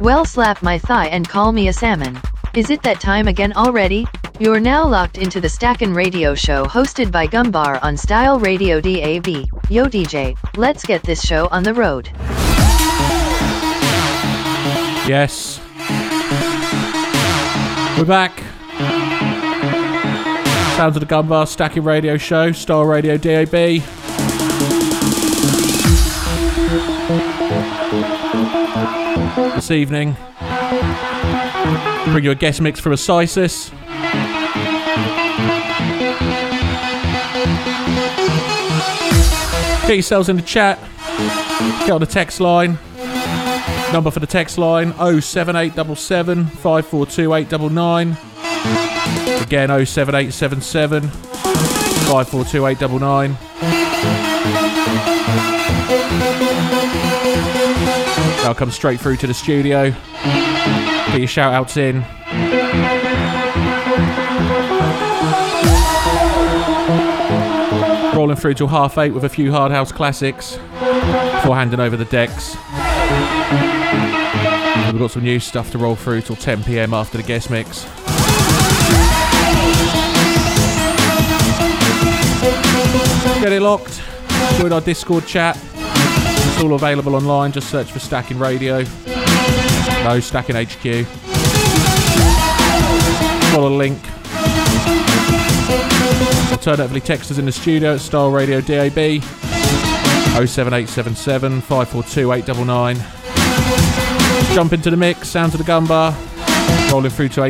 Well, slap my thigh and call me a salmon. Is it that time again already? You're now locked into the Stackin' Radio Show hosted by Gumbar on Style Radio DAB. Yo DJ, let's get this show on the road. Yes. We're back. Sounds of the Gumbar Stacking Radio Show, Style Radio DAB. This evening, bring you a guest mix from Asisis. Get yourselves in the chat. Get on the text line. Number for the text line 07877 542 899. Again 07877 542 899. I'll come straight through to the studio. Get your shout outs in. Rolling through till half eight with a few hard house classics before handing over the decks. We've got some new stuff to roll through till 10 pm after the guest mix. Get it locked. Join our Discord chat. It's all available online. Just search for Stacking Radio. No, Stacking HQ. Follow the link. Alternatively, text us in the studio at Style Radio DAB 07877 542 899. Jump into the mix, sounds of the Gumbar, rolling through to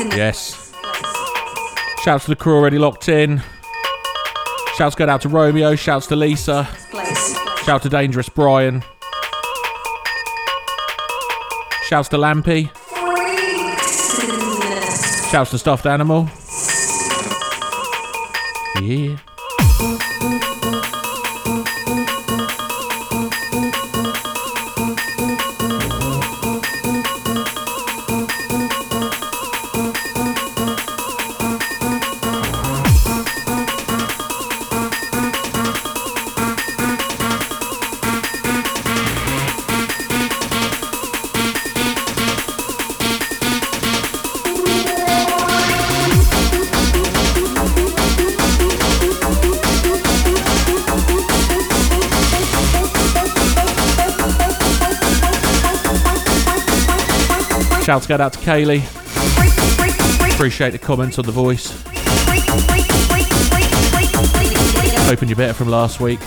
8:30 p.m. Yes. Shouts to the crew already locked in. Shouts going out to Romeo. Shouts to Lisa. Shout to Dangerous Brian. Shouts to Lampy. Shouts to Stuffed Animal. Yeah. Shouts go out to Kaylee. Appreciate the comments on the voice. Hoping you're better from last week.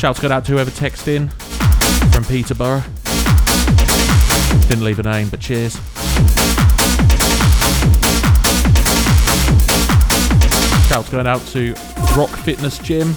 Shouts go out to whoever texted in from Peterborough. Didn't leave a name, but cheers. Shouts going out to Rock Fitness Gym.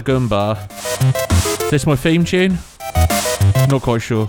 As a gun. Is this my theme tune? Not quite sure.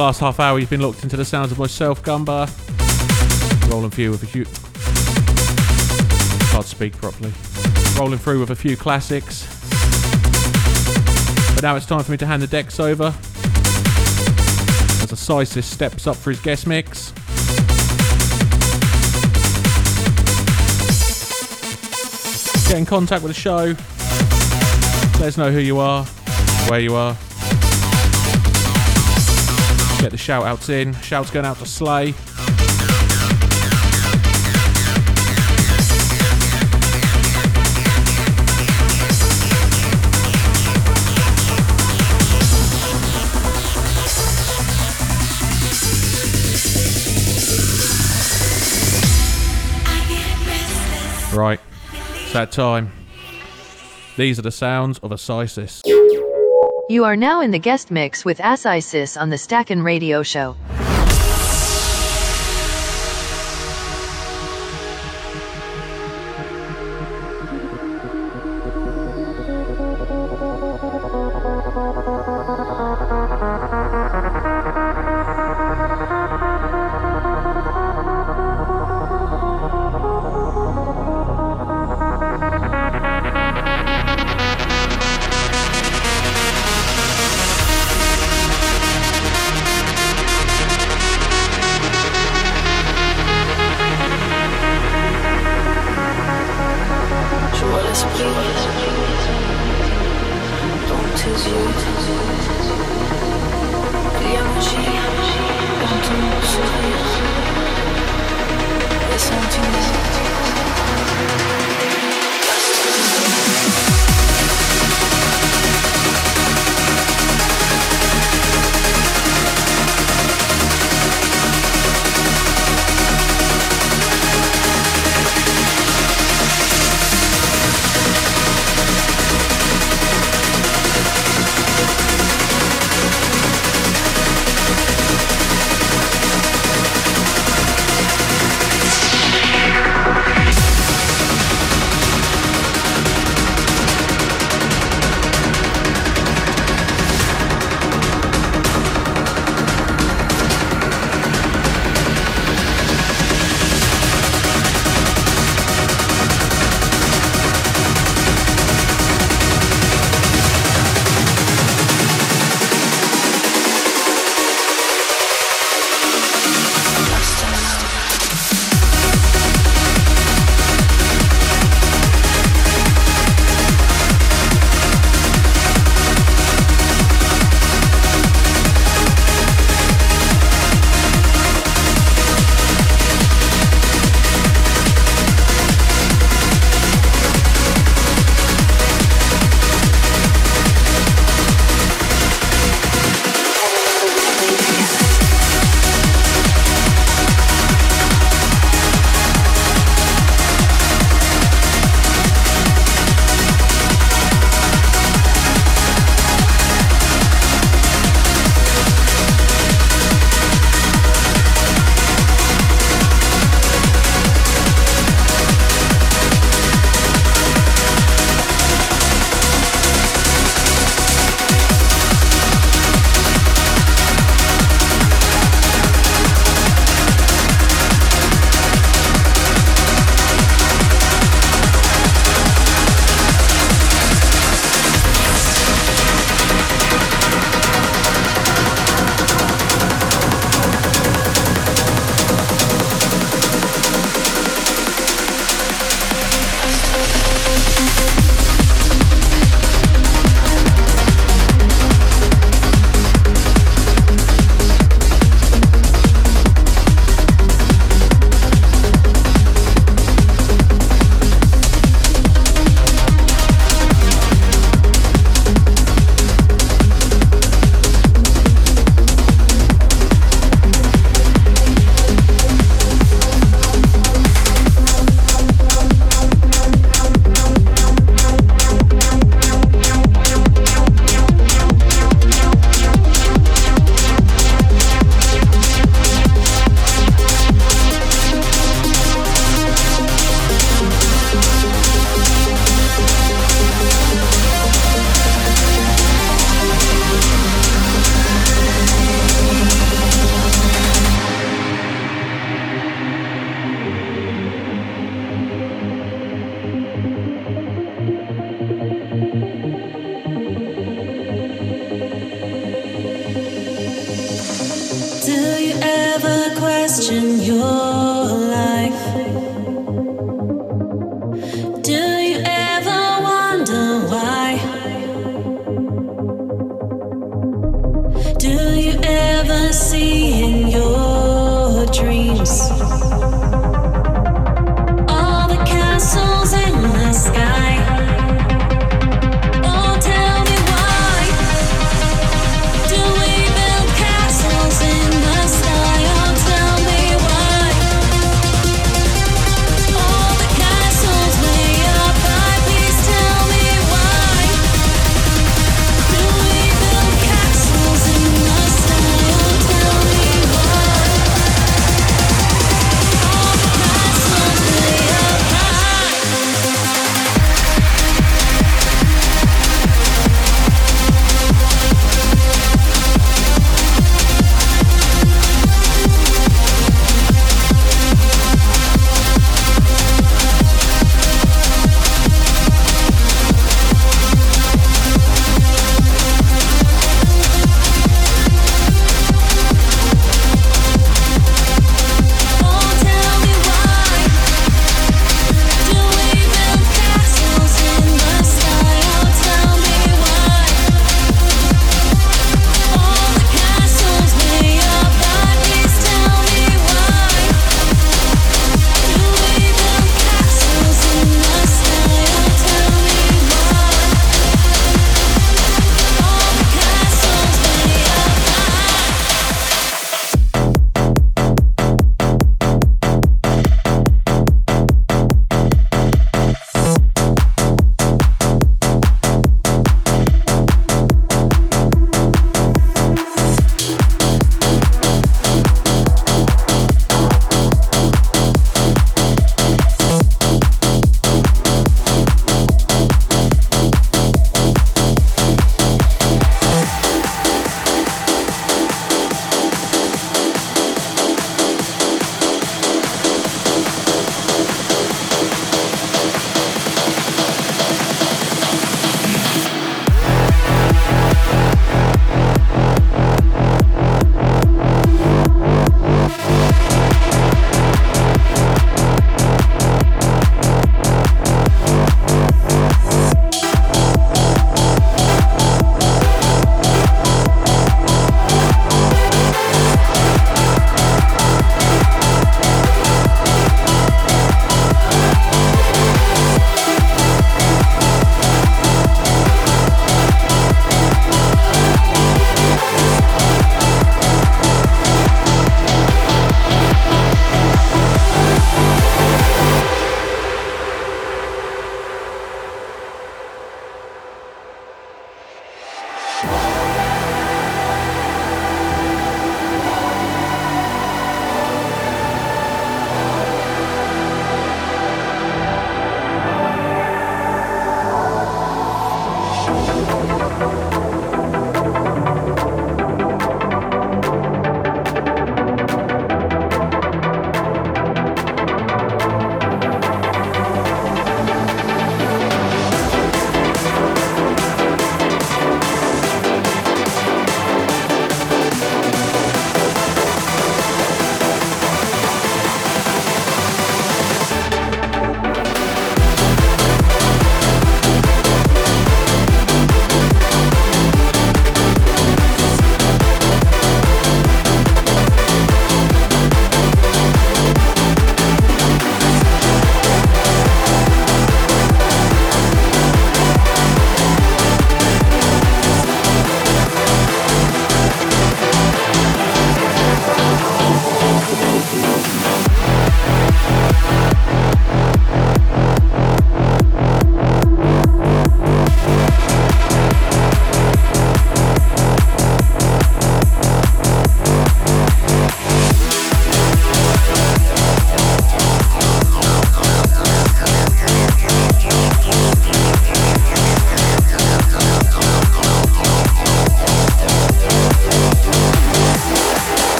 Last half hour, you've been locked into the sounds of myself, Gumbar. Rolling through with a few. Can't speak properly. Rolling through with a few classics. But now it's time for me to hand the decks over. As Asisis steps up for his guest mix. Get in contact with the show. Let us know who you are, where you are. Get the shout outs in. Shouts going out to Slay. Right, it's that time. These are the sounds of a Asisis. You are now in the guest mix with Asisis on the Stackin' Radio Show.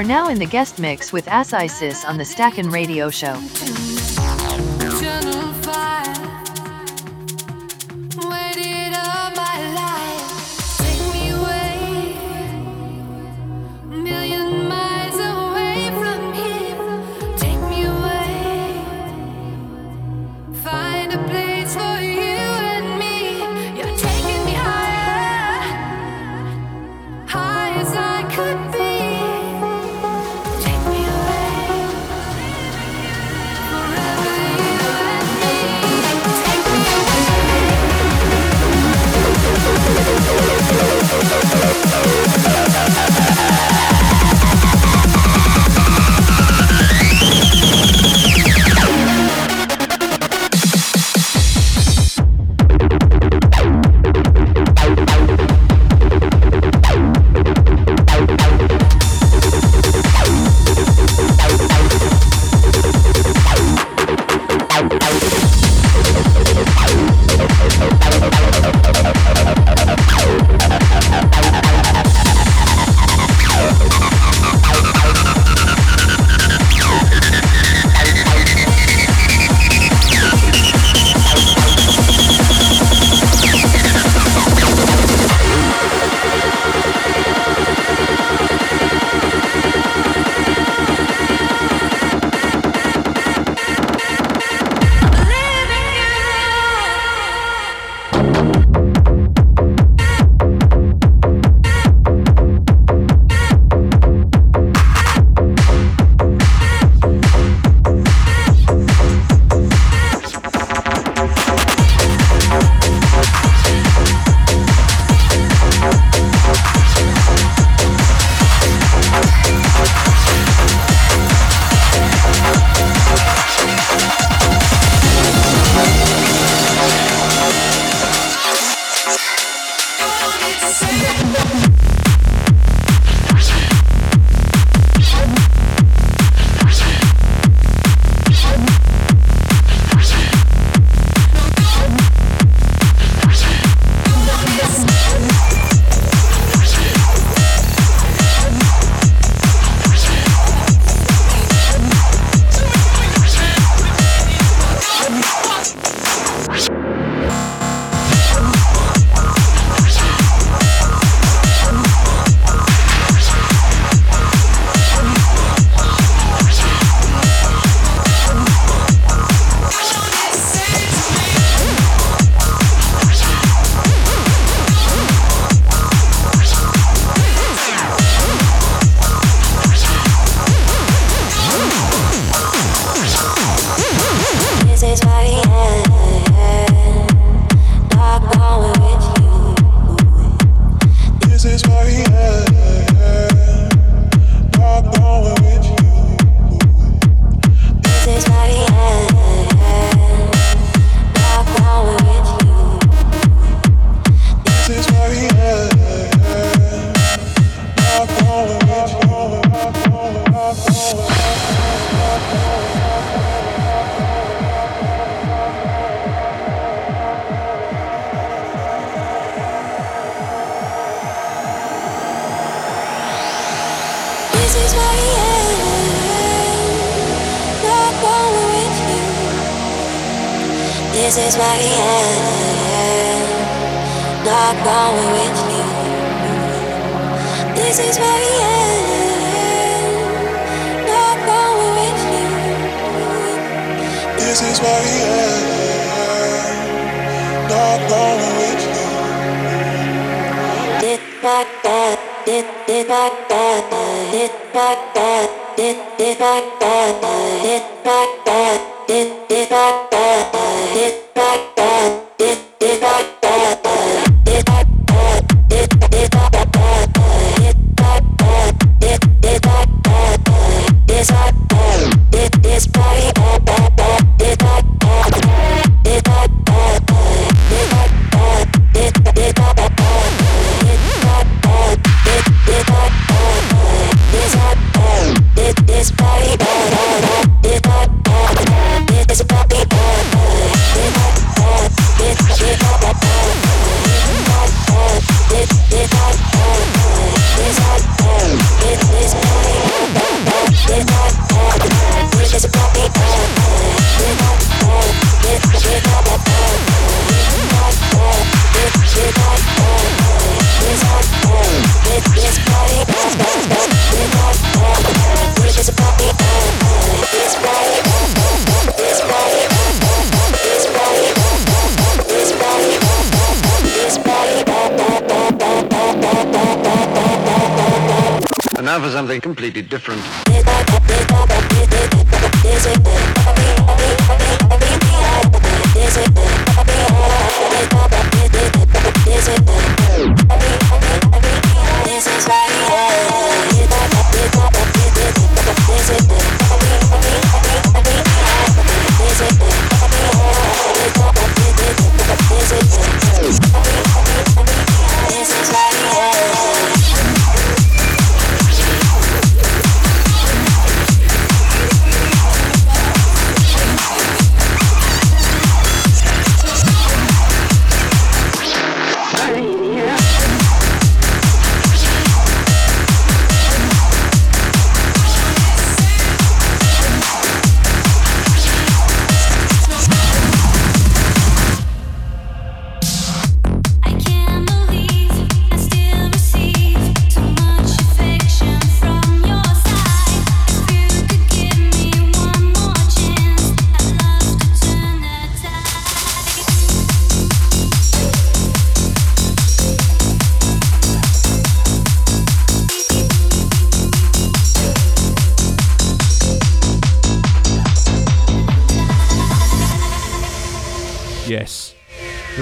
Are now in the guest mix with Ass Isis on the Stackin' Radio Show.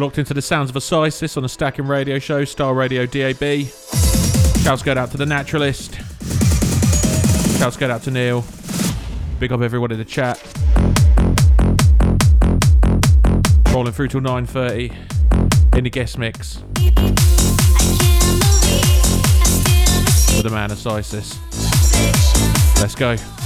Locked into the sounds of Osisis on a Stacking Radio Show, Star Radio DAB. Shouts go out to the Naturalist. Shouts go out to Neil. Big up everyone in the chat. Rolling through till 9.30 in the guest mix. With the man Osisis. Let's go.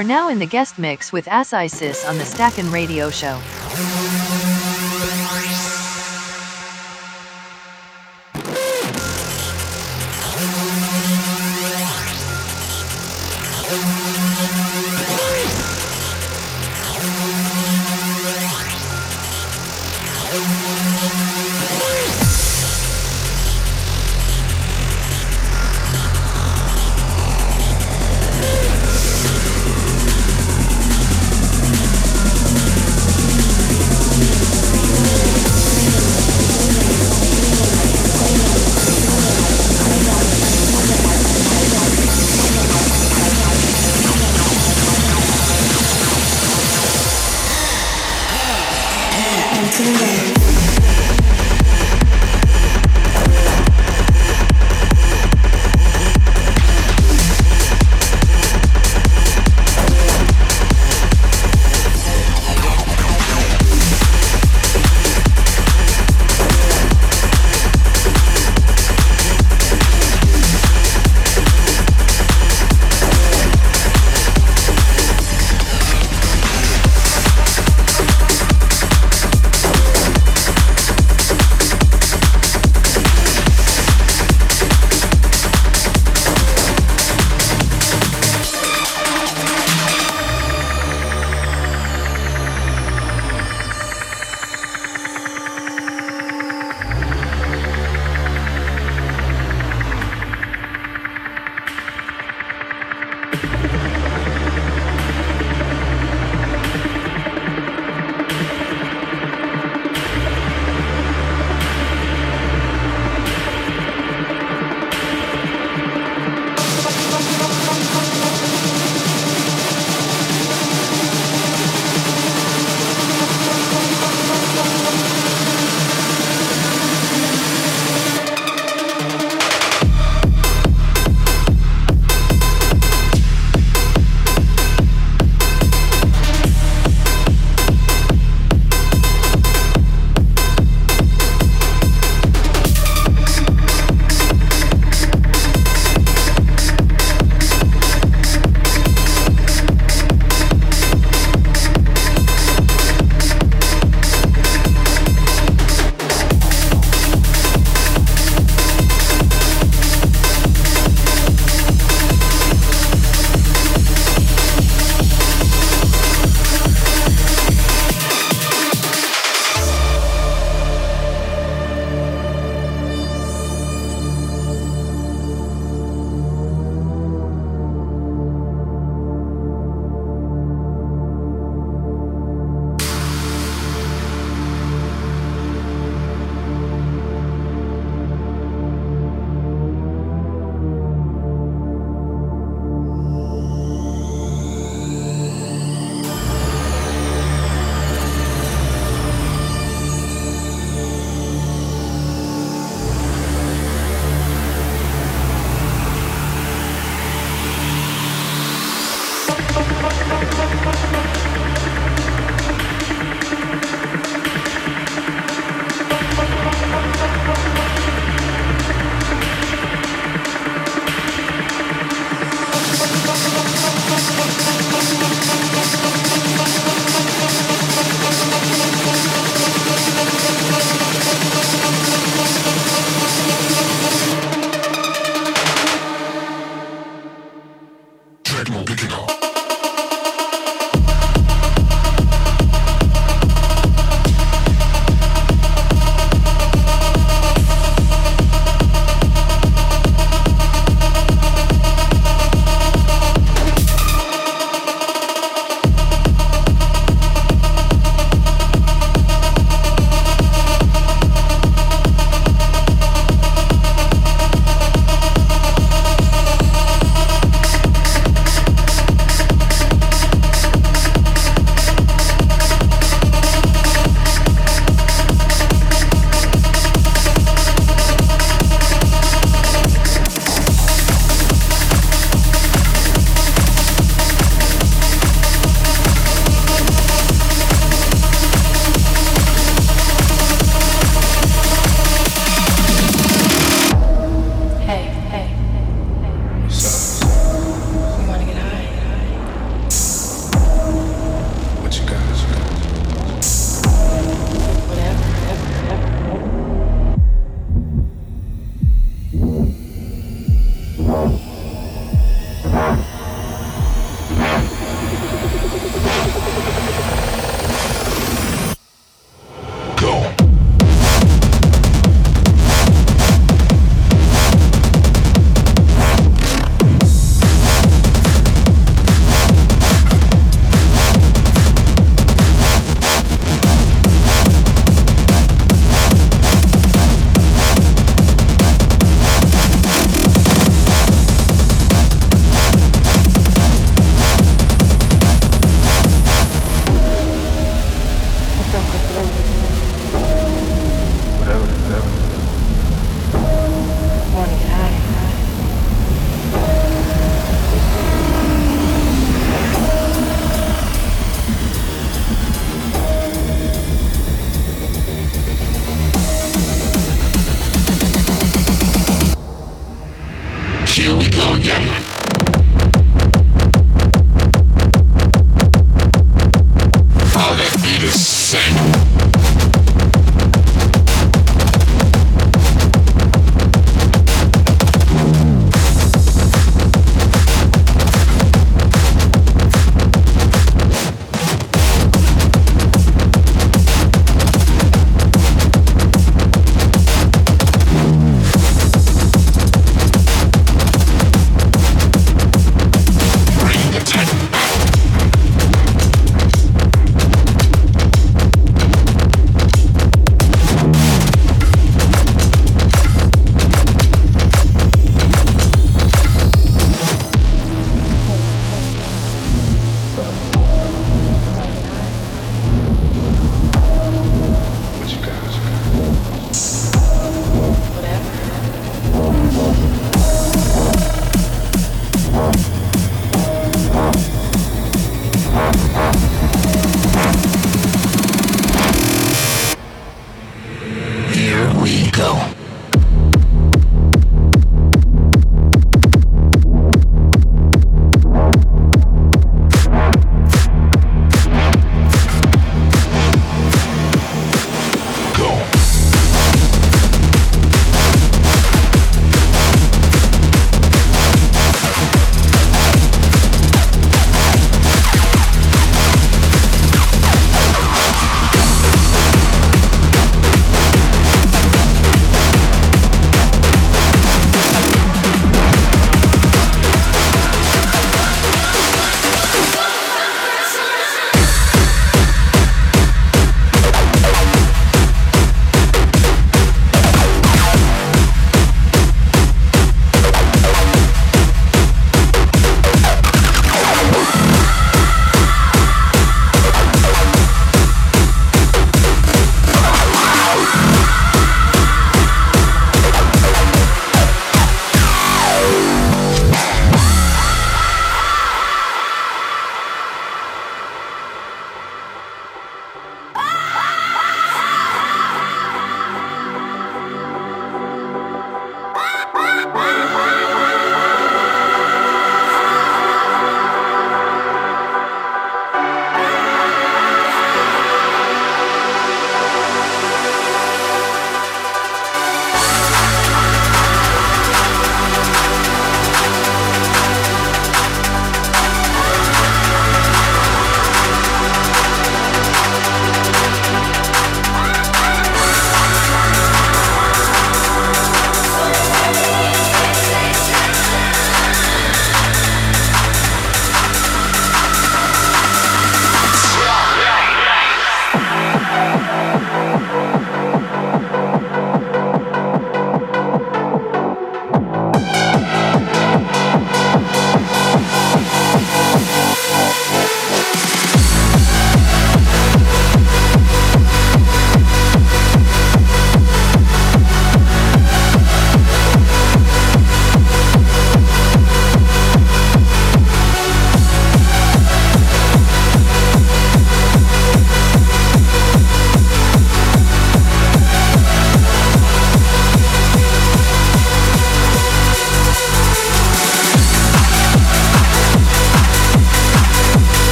Are now in the guest mix with Asisis on the Stackin' Radio Show. go.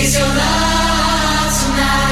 Is your love tonight?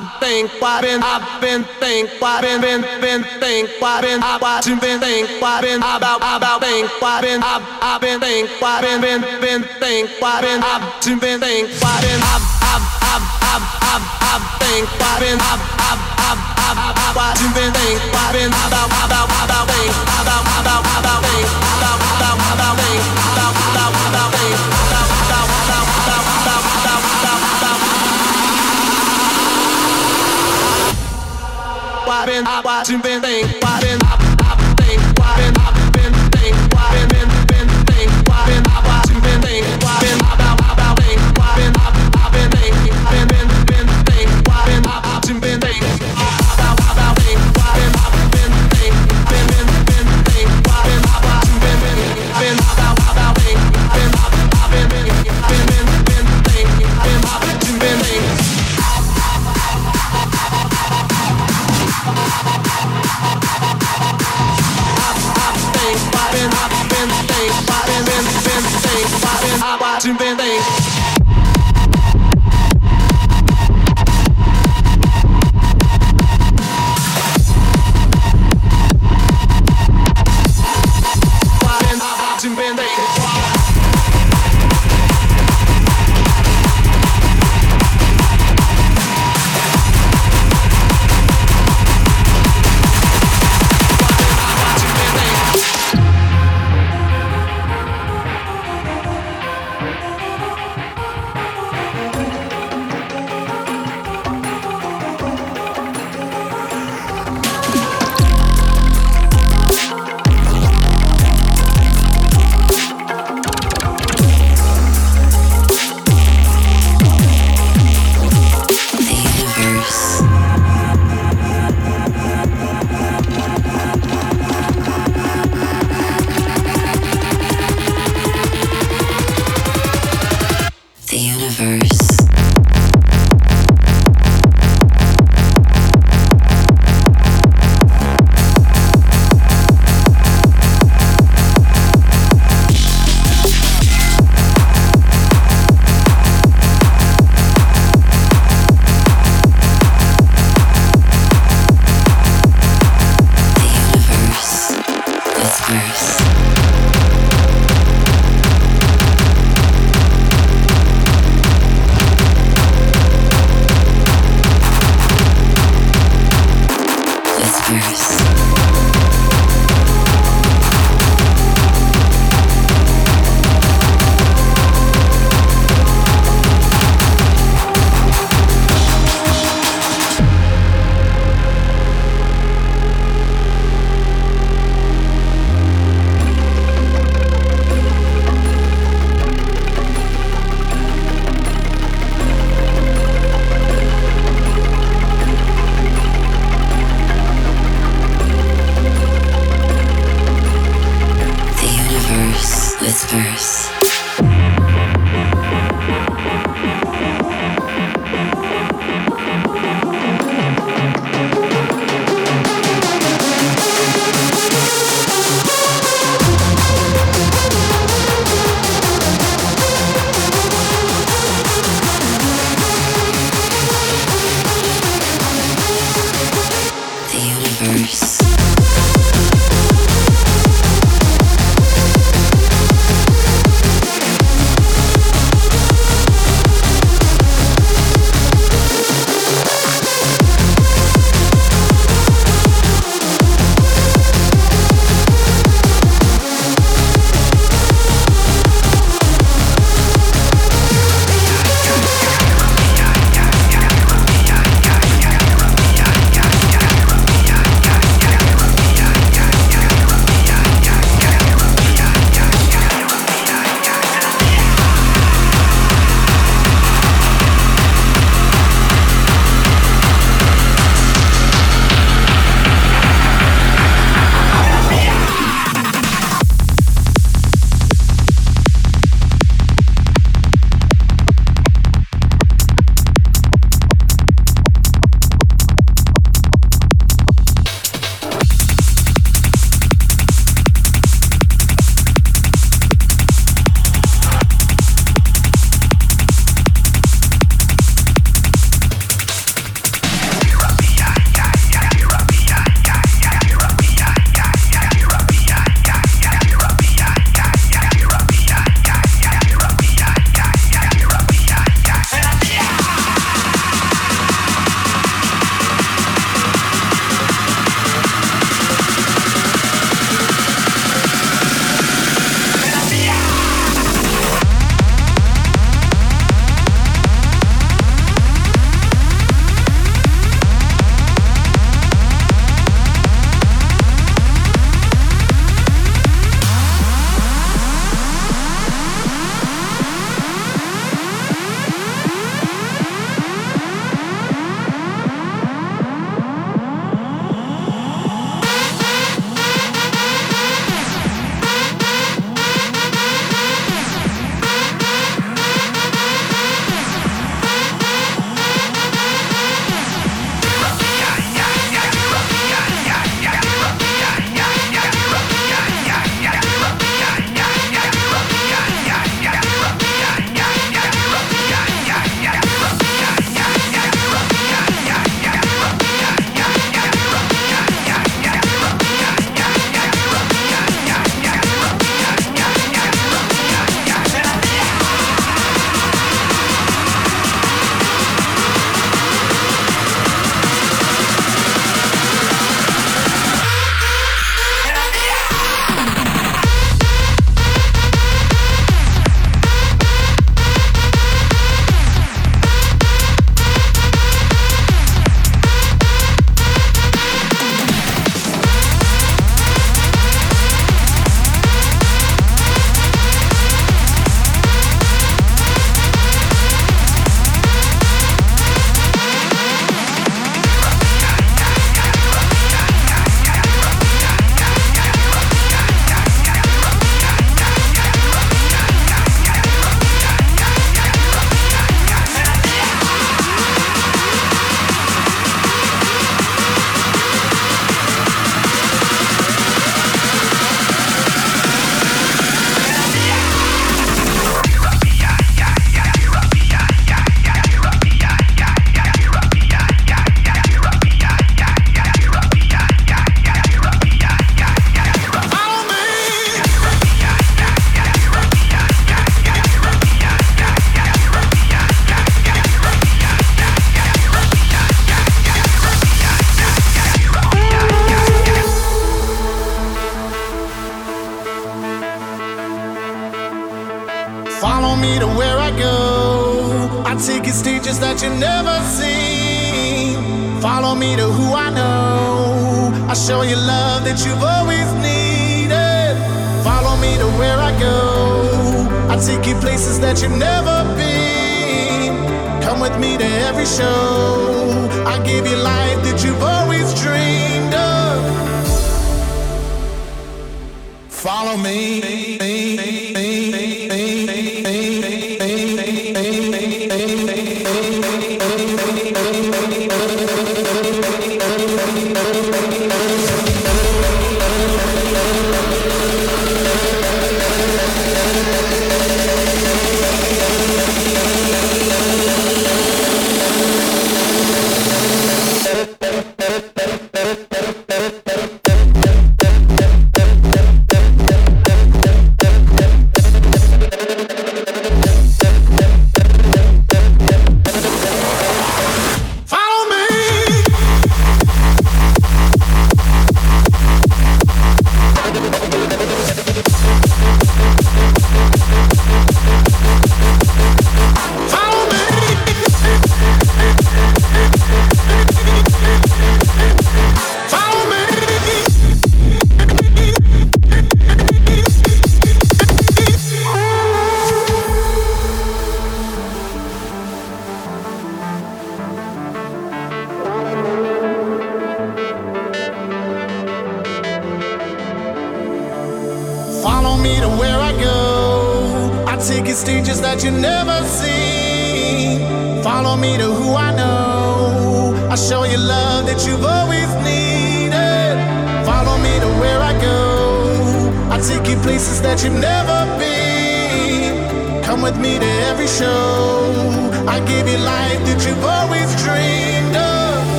Why been I've been think why been been been think why been I watching been think why been about about think why been I've I've been think why been been been think why been I've been think why been I've I've I've I've I've I've think why been I've I've I've I've I've watching been think why been about about about think about about about think why been I watching been think why been whispers.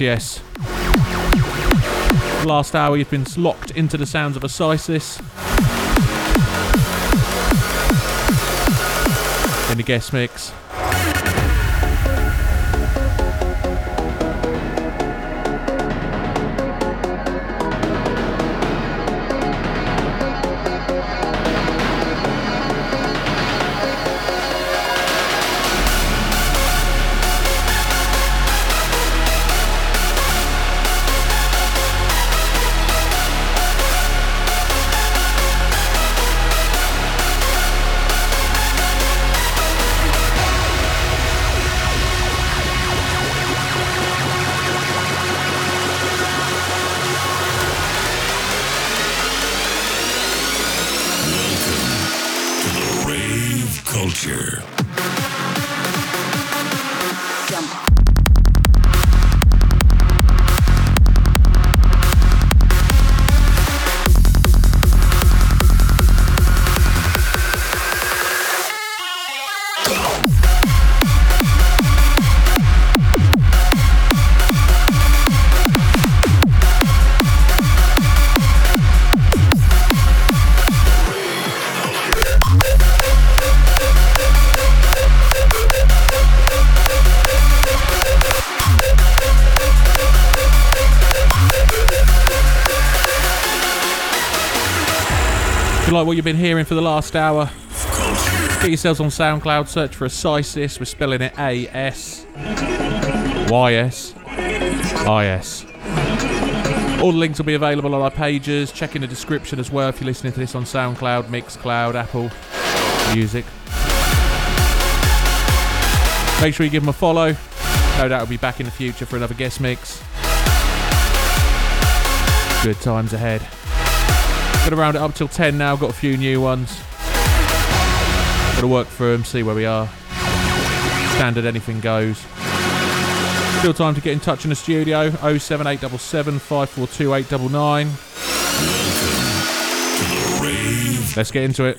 yes, yes. Last hour you've been locked into the sounds of a Asysis. In the guest mix. Like what you've been hearing for the last hour, get yourselves on SoundCloud, search for Asysis. We're spelling it A S Y S I S. All the links will be available on our pages. Check in the description as well if you're listening to this on SoundCloud, Mixcloud, Apple Music. Make sure you give them a follow. No doubt we'll be back in the future for another guest mix. Good times ahead. Gonna round it up till 10 now, got a few new ones. Gotta work through them, see where we are. Standard anything goes. Still time to get in touch in the studio 07877 542 899. Let's get into it.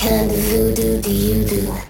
kind of voodoo do you do?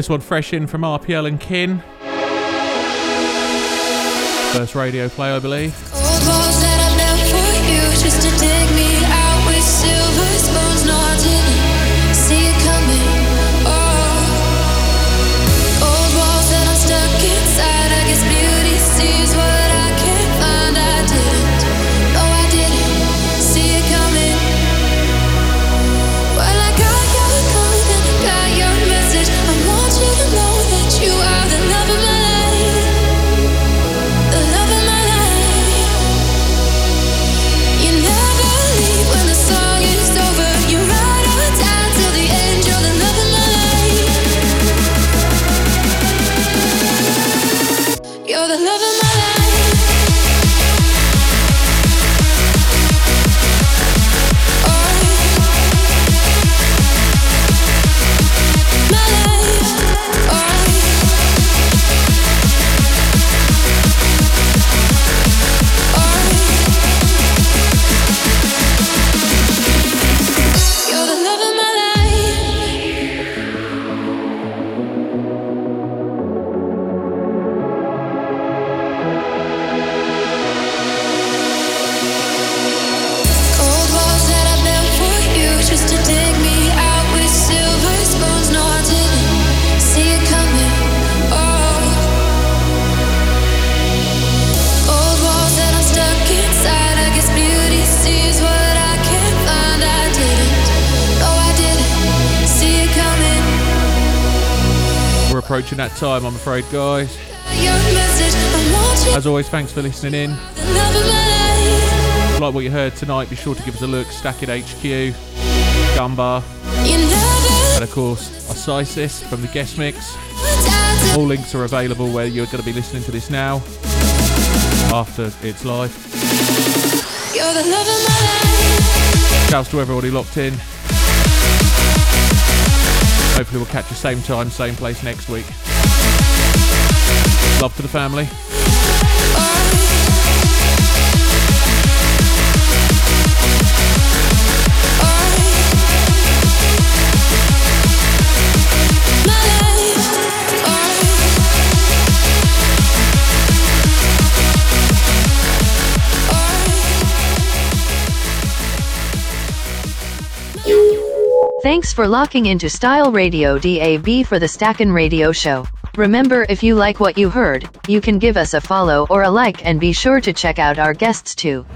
This one fresh in from RPL and Kin. First radio play, I believe. Oh, time, I'm afraid, guys. Your message, I want you As always, thanks for listening in. the love of my life. Like what you heard tonight, be sure to give us a look. Stacking HQ, Gumbar, and of course, Asysis from the guest mix. went out to All links are available where you're going to be listening to this now after it's live. You're the love of my life. Shouts to everybody locked in. Hopefully, we'll catch you same time, same place next week. Love to the family. Thanks for locking into Style Radio DAB for the Stackin' Radio Show. Remember, if you like what you heard, you can give us a follow or a like and be sure to check out our guests too.